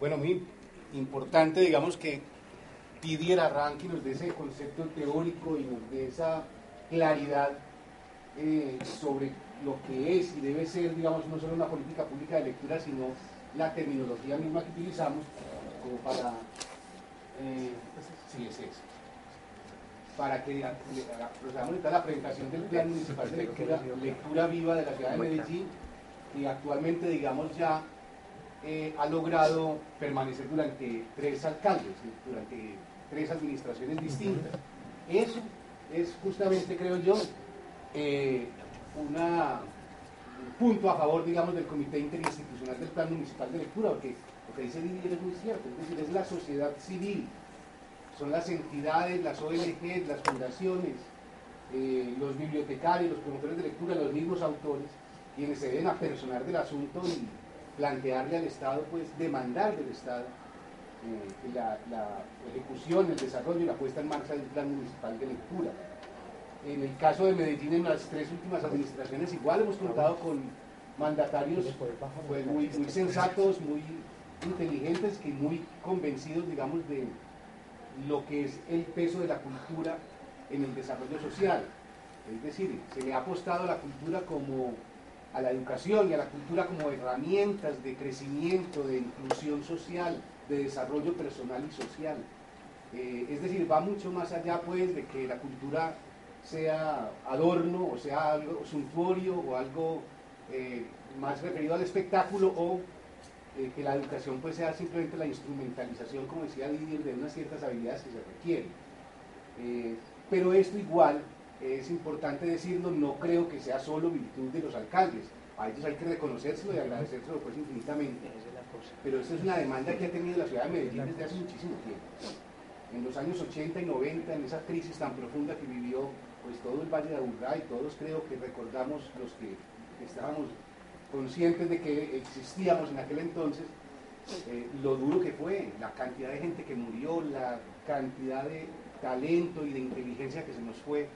Bueno, muy importante, digamos, que Didier arranque nos dé ese concepto teórico y nos dé esa claridad eh, sobre lo que es y debe ser, digamos, no solo una política pública de lectura, sino la terminología misma que utilizamos como para... Eh, sí, es eso. Para que procedamos a la presentación del Plan Municipal de Lectura, Lectura Viva de la Ciudad de Medellín, y actualmente, digamos, ya eh, ha logrado permanecer durante tres alcaldes, durante tres administraciones distintas. Eso es justamente, creo yo, eh, un punto a favor, digamos, del Comité Interinstitucional del Plan Municipal de Lectura, porque lo que dice Didier es muy cierto, es decir, es la sociedad civil, son las entidades, las ONG, las fundaciones, eh, los bibliotecarios, los promotores de lectura, los mismos autores, quienes se deben apersonar del asunto y plantearle al Estado, pues demandar del Estado eh, la, ejecución, el desarrollo y la puesta en marcha del plan municipal de lectura. En el caso de Medellín, en las tres últimas administraciones, igual hemos contado con mandatarios pues, muy, sensatos, muy inteligentes, que muy convencidos, digamos, de lo que es el peso de la cultura en el desarrollo social. Es decir, se le ha apostado a la cultura como a la educación y a la cultura como herramientas de crecimiento, de inclusión social, de desarrollo personal y social. Eh, es decir, va mucho más allá pues de que la cultura sea adorno o sea algo suntuorio o algo eh, más referido al espectáculo o eh, que la educación pues sea simplemente la instrumentalización, como decía Didier, de unas ciertas habilidades que se requieren. pero esto igual es importante decirlo, no creo que sea solo virtud de los alcaldes. A ellos hay que reconocérselo y agradecérselo pues infinitamente. Pero esta es una demanda que ha tenido la ciudad de Medellín desde hace muchísimo tiempo. En los años 80 y 90, en esa crisis tan profunda que vivió pues todo el Valle de Aburrá y todos creo que recordamos los que estábamos conscientes de que existíamos en aquel entonces, eh, lo duro que fue, la cantidad de gente que murió, la cantidad de talento y de inteligencia que se nos fue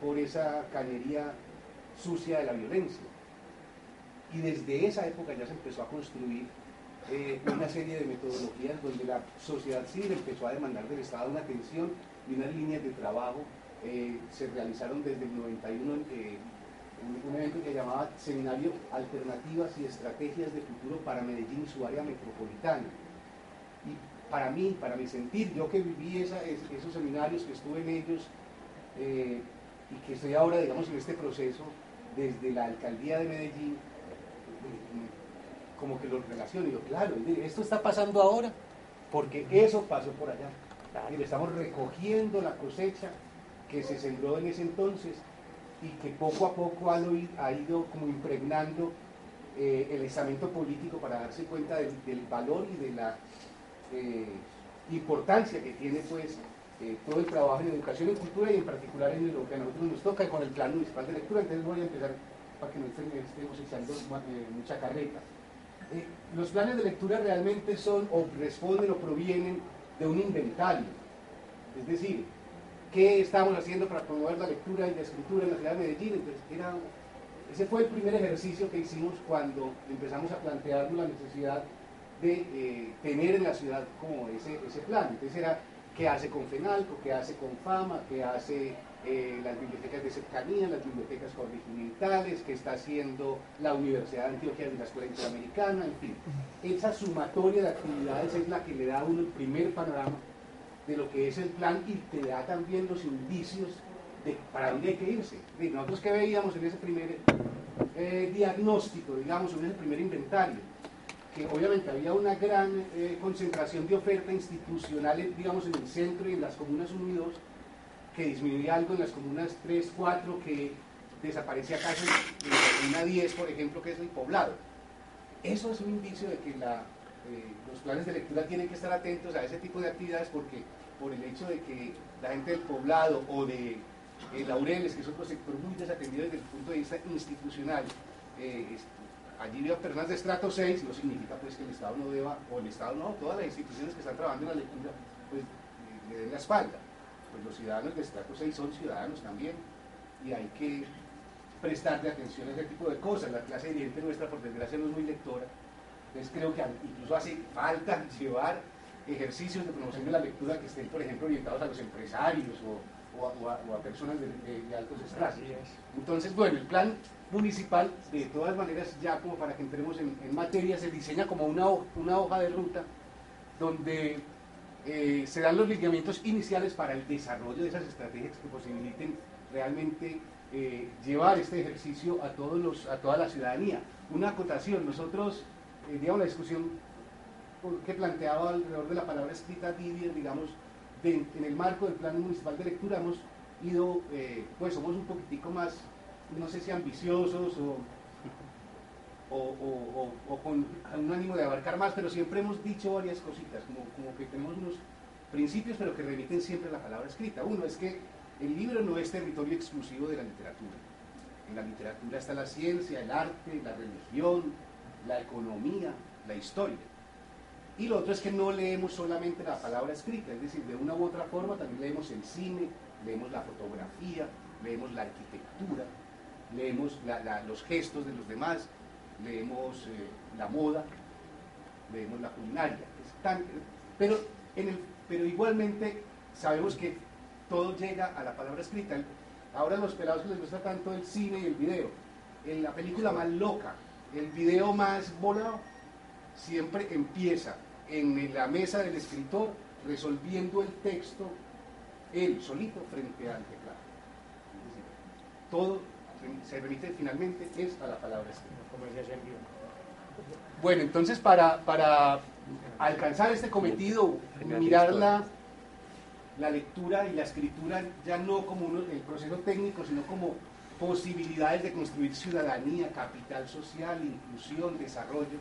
por esa cañería sucia de la violencia. Y desde esa época ya se empezó a construir eh, una serie de metodologías donde la sociedad civil empezó a demandar del Estado una atención y unas líneas de trabajo. Eh, se realizaron desde el 91 eh, un, un, evento que llamaba Seminario Alternativas y Estrategias de Futuro para Medellín y su área metropolitana. Y para mí, para mi sentir, yo que viví esos seminarios, que estuve en ellos, y que estoy ahora, digamos, en este proceso desde la alcaldía de Medellín, como que lo relaciono y digo, claro, esto está pasando ahora porque eso pasó por allá. Y le estamos recogiendo la cosecha que se sembró en ese entonces y que poco a poco ha, ido como impregnando eh, el estamento político para darse cuenta del, valor y de la eh, importancia que tiene pues eh, todo el trabajo en educación y cultura y en particular en lo que a nosotros nos toca y con el plan municipal de lectura. Entonces voy a empezar para que no estemos echando eh, mucha carreta. Eh, los planes de lectura realmente son o responden o provienen de un inventario. Es decir, ¿qué estamos haciendo para promover la lectura y la escritura en la ciudad de Medellín? Entonces, era, ese fue el primer ejercicio que hicimos cuando empezamos a plantearnos la necesidad de tener en la ciudad como ese, ese plan. Entonces era qué hace con FENALCO, qué hace con FAMA, qué hace eh, las bibliotecas de cercanía, las bibliotecas corregimientales, qué está haciendo la Universidad de Antioquia de la Escuela Interamericana, en fin. Esa sumatoria de actividades es la que le da a uno el primer panorama de lo que es el plan y te da también los indicios de para dónde hay que irse. Nosotros que veíamos en ese primer eh, diagnóstico, digamos, en ese primer inventario, que obviamente había una gran eh, concentración de oferta institucional, digamos, en el centro y en las comunas 1 y 2, que disminuía algo en las comunas 3, 4, que desaparecía casi en la comuna 10, por ejemplo, que es el poblado. eso es un indicio de que eh, los planes de lectura tienen que estar atentos a ese tipo de actividades porque por el hecho de que la gente del poblado o de eh, Laureles, que es otro sector muy desatendido desde el punto de vista institucional, allí veo personas de estrato 6, no significa pues que el Estado no deba, o el Estado no, todas las instituciones que están trabajando en la lectura, pues le den la espalda. Pues los ciudadanos de estrato 6 son ciudadanos también y hay que prestarle atención a ese tipo de cosas. La clase dirigente nuestra, por desgracia, no es muy lectora, entonces creo que incluso hace falta llevar ejercicios de promoción de la lectura que estén, por ejemplo, orientados a los empresarios o, a, personas de, altos estratos. Entonces, bueno, el plan municipal, de todas maneras, ya como para que entremos en, materia, se diseña como una, una hoja de ruta donde eh, se dan los lineamientos iniciales para el desarrollo de esas estrategias que posibiliten realmente eh, llevar este ejercicio a, todos los, a toda la ciudadanía. Una acotación, nosotros, eh, digamos, la discusión que planteaba alrededor de la palabra escrita Didier, digamos, en el marco del plan municipal de lectura hemos ido, eh, pues somos un poquitico más, no sé si ambiciosos o, o, con un ánimo de abarcar más, pero siempre hemos dicho varias cositas, como, como que tenemos unos principios, pero que remiten siempre a la palabra escrita. Uno es que el libro no es territorio exclusivo de la literatura. En la literatura está la ciencia, el arte, la religión, la economía, la historia. Y lo otro es que no leemos solamente la palabra escrita, es decir, de una u otra forma también leemos el cine, leemos la fotografía, leemos la arquitectura, leemos los gestos de los demás, leemos eh, la moda, leemos la culinaria. pero, en el, pero igualmente sabemos que todo llega a la palabra escrita. Ahora los pelados que les gusta tanto el cine y el video, en la película más loca, el video más volado, siempre empieza en la mesa del escritor resolviendo el texto él solito frente al teclado. todo se remite finalmente es a la palabra escrita. Bueno, entonces para, para alcanzar este cometido, mirar la, la lectura y la escritura ya no como el proceso técnico, sino como posibilidades de construir ciudadanía, capital social, inclusión, desarrollo,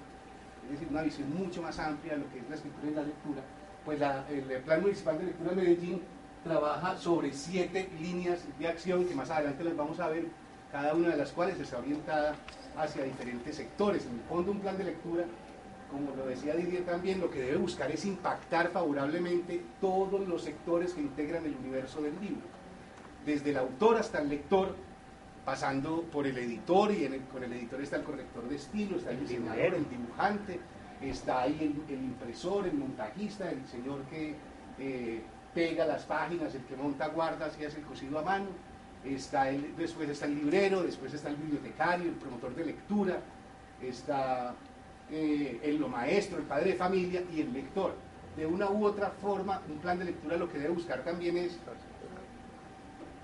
es decir, una visión mucho más amplia de lo que es la escritura y la lectura, pues el Plan Municipal de Lectura de Medellín trabaja sobre siete líneas de acción que más adelante las vamos a ver, cada una de las cuales está orientada hacia diferentes sectores. En el fondo, un plan de lectura como lo decía Didier también, lo que debe buscar es impactar favorablemente todos los sectores que integran el universo del libro, desde el autor hasta el lector, pasando por el editor, y con el editor está el corrector de estilo, está el diseñador, el dibujante, está ahí el, impresor, el montajista, el señor que eh, pega las páginas, el que monta guardas y hace el cosido a mano, está el, después está el librero, después está el bibliotecario, el promotor de lectura, está eh, el lo maestro, el padre de familia y el lector. De una u otra forma, un plan de lectura lo que debe buscar también es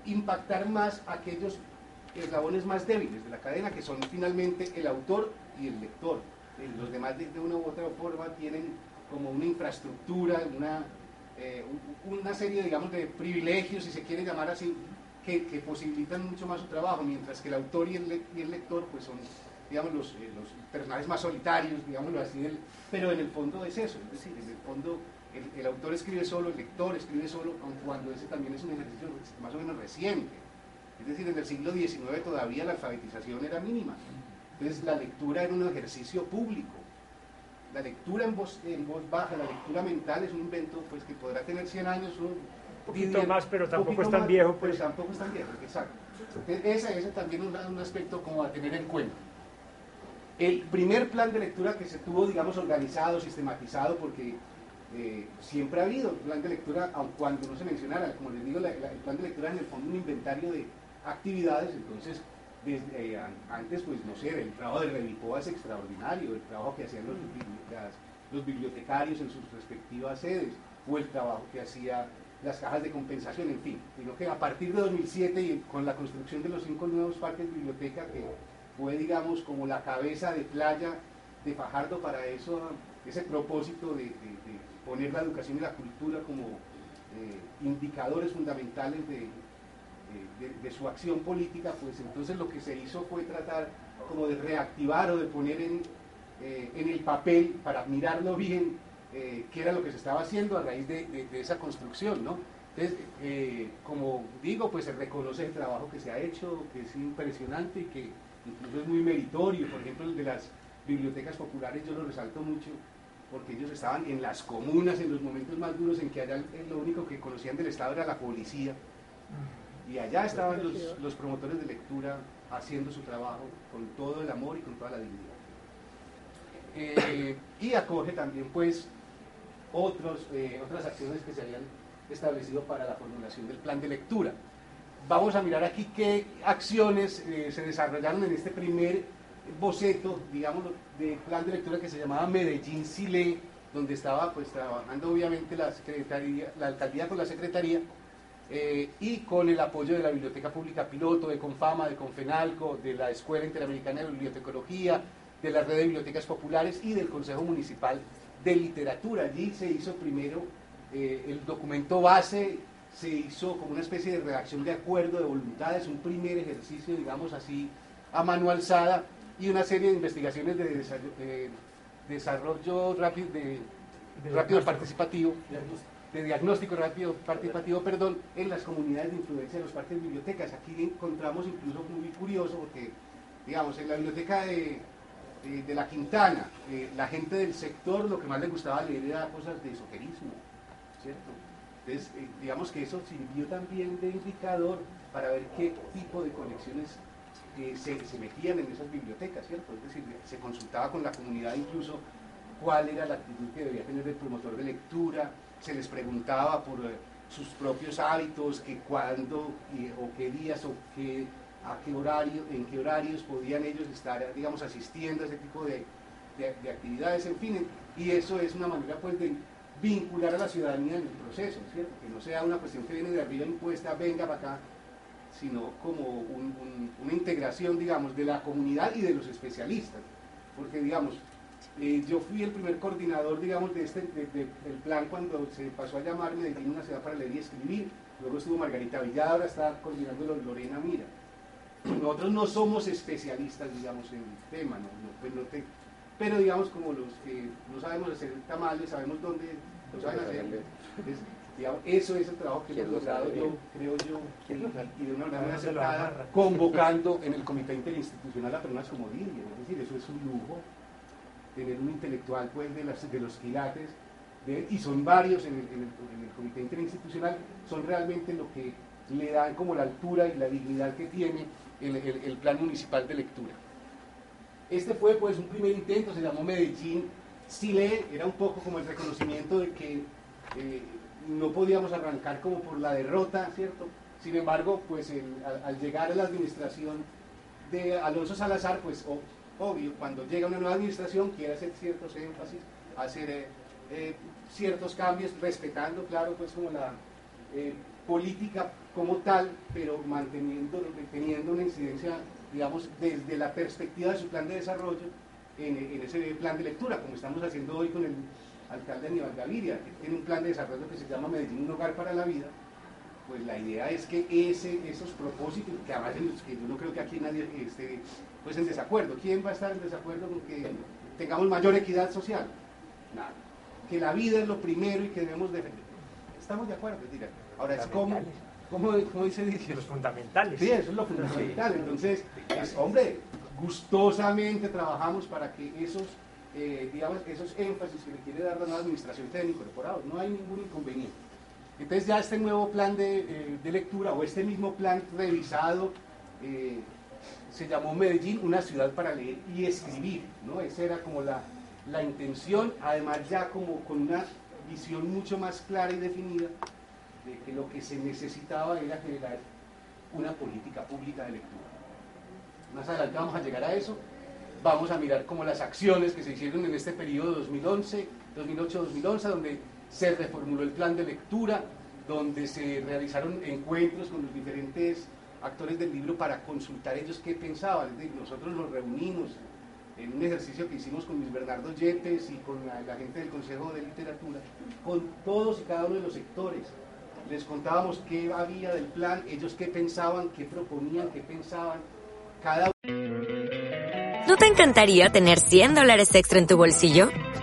impactar más aquellos eslabones más débiles de la cadena, que son finalmente el autor y el lector. Eh, los demás de, una u otra forma tienen como una infraestructura, una, eh, una serie, digamos, de privilegios, si se quiere llamar así, que, posibilitan mucho más su trabajo, mientras que el autor y el, y el lector pues son digamos, los, eh, los personajes más solitarios, digámoslo así, pero en el fondo es eso, es decir, en el fondo el, autor escribe solo, el lector escribe solo, aun cuando ese también es un ejercicio más o menos reciente. Es decir, en el siglo XIX todavía la alfabetización era mínima. Entonces la lectura era un ejercicio público. La lectura en voz, en voz baja, la lectura mental es un invento pues, que podrá tener 100 años, un poquito más, pero tampoco es tan viejo. Pues. Pero tampoco es tan viejo, exacto. Ese, es también un, un aspecto como a tener en cuenta. El primer plan de lectura que se tuvo, digamos, organizado, sistematizado, porque eh, siempre ha habido plan de lectura, aun cuando no se mencionara, como les digo, el plan de lectura es en el fondo un inventario de actividades, entonces desde, eh, antes, pues no sé, el trabajo de Revipoa es extraordinario, el trabajo que hacían los, los bibliotecarios en sus respectivas sedes, o el trabajo que hacía las cajas de compensación, en fin, sino que a partir de 2007 y con la construcción de los cinco nuevos parques de biblioteca que fue, digamos, como la cabeza de playa de Fajardo para eso, ese propósito de, poner la educación y la cultura como eh, indicadores fundamentales de, su acción política, pues entonces lo que se hizo fue tratar como de reactivar o de poner en, eh, en el papel para mirarlo bien eh, qué era lo que se estaba haciendo a raíz de, esa construcción, ¿no? Entonces, eh, como digo, pues se reconoce el trabajo que se ha hecho, que es impresionante y que incluso es muy meritorio. Por ejemplo, el de las bibliotecas populares yo lo resalto mucho porque ellos estaban en las comunas en los momentos más duros en que allá lo único que conocían del Estado era la policía. Y allá estaban los, promotores de lectura haciendo su trabajo con todo el amor y con toda la dignidad. Eh, y acoge también pues otros, eh, otras acciones que se habían establecido para la formulación del plan de lectura. Vamos a mirar aquí qué acciones eh, se desarrollaron en este primer boceto, digamos, de plan de lectura que se llamaba Medellín Sile, donde estaba pues trabajando obviamente la, secretaría, la alcaldía con la secretaría y con el apoyo de la Biblioteca Pública Piloto, de Confama, de Confenalco, de la Escuela Interamericana de Bibliotecología, de la red de bibliotecas populares y del Consejo Municipal de Literatura. Allí se hizo primero eh, el documento base, se hizo como una especie de redacción de acuerdo de voluntades, un primer ejercicio, digamos así, a mano alzada y una serie de investigaciones de desarrollo, rápido, de, rápido participativo, de diagnóstico rápido participativo, perdón, en las comunidades de influencia de los parques de bibliotecas. Aquí encontramos incluso muy curioso porque, digamos, en la biblioteca de, eh, de la Quintana, eh, la gente del sector lo que más le gustaba leer era cosas de esoterismo, ¿cierto? Entonces, eh, digamos que eso sirvió también de indicador para ver qué tipo de conexiones se, se, metían en esas bibliotecas, ¿cierto? Es decir, se consultaba con la comunidad incluso cuál era la actitud que debía tener el promotor de lectura, se les preguntaba por sus propios hábitos, que cuándo o qué días o qué a qué horario, en qué horarios podían ellos estar, digamos, asistiendo a ese tipo de, actividades, en fin, y eso es una manera pues de vincular a la ciudadanía en el proceso, ¿cierto? Que no sea una cuestión que viene de arriba impuesta, venga para acá, sino como una integración, digamos, de la comunidad y de los especialistas, porque, digamos, eh, yo fui el primer coordinador, digamos, de este, del plan cuando se pasó a llamar Medellín una ciudad para leer y escribir, luego estuvo Margarita Villada, ahora está coordinando Lorena Mira, nosotros no somos especialistas, digamos, en el tema, ¿no? pues no te, pero digamos como los que no sabemos hacer tamales, sabemos dónde lo saben hacer. eso es el trabajo que hemos logrado, yo creo yo, y, de una manera acertada, convocando en el comité interinstitucional a personas como Lidia, es decir, eso es un lujo, tener un intelectual pues de, las, de los quilates, y son varios en el, en el comité interinstitucional, son realmente lo que le dan como la altura y la dignidad que tiene el, plan municipal de lectura. Este fue pues un primer intento, se llamó Medellín Sile, era un poco como el reconocimiento de que eh, no podíamos arrancar como por la derrota, ¿cierto? Sin embargo, pues al, llegar a la administración de Alonso Salazar, pues obvio, cuando llega una nueva administración quiere hacer ciertos énfasis, hacer eh, eh, ciertos cambios, respetando, claro, pues como la política como tal, pero manteniendo, teniendo una incidencia, digamos, desde la perspectiva de su plan de desarrollo en, ese plan de lectura, como estamos haciendo hoy con el alcalde Aníbal Gaviria, que tiene un plan de desarrollo que se llama Medellín, un hogar para la vida, pues la idea es que ese, esos propósitos, que además que yo no creo que aquí nadie esté pues en desacuerdo, ¿quién va a estar en desacuerdo con que tengamos mayor equidad social? Nada. Que la vida es lo primero y que debemos defender. Estamos de acuerdo, Ahora es como ¿Cómo, dice? Los fundamentales. Sí, eso es lo fundamental. Entonces, hombre, gustosamente trabajamos para que esos, eh, digamos, esos énfasis que le quiere dar la nueva administración estén incorporados. No hay ningún inconveniente. Entonces ya este nuevo plan de, eh, lectura o este mismo plan revisado eh, se llamó Medellín, una ciudad para leer y escribir. ¿no? Esa era como la, la intención, además ya como con una visión mucho más clara y definida de que lo que se necesitaba era generar una política pública de lectura. Más adelante vamos a llegar a eso. Vamos a mirar como las acciones que se hicieron en este periodo 2011, 2008-2011, donde se reformuló el plan de lectura, donde se realizaron encuentros con los diferentes actores del libro para consultar ellos qué pensaban. nosotros nos reunimos en un ejercicio que hicimos con Luis Bernardo Yepes y con la gente del Consejo de Literatura, con todos y cada uno de los sectores, les contábamos qué había del plan, ellos qué pensaban, qué proponían, qué pensaban, cada ¿No te encantaría tener 100 dólares extra en tu bolsillo?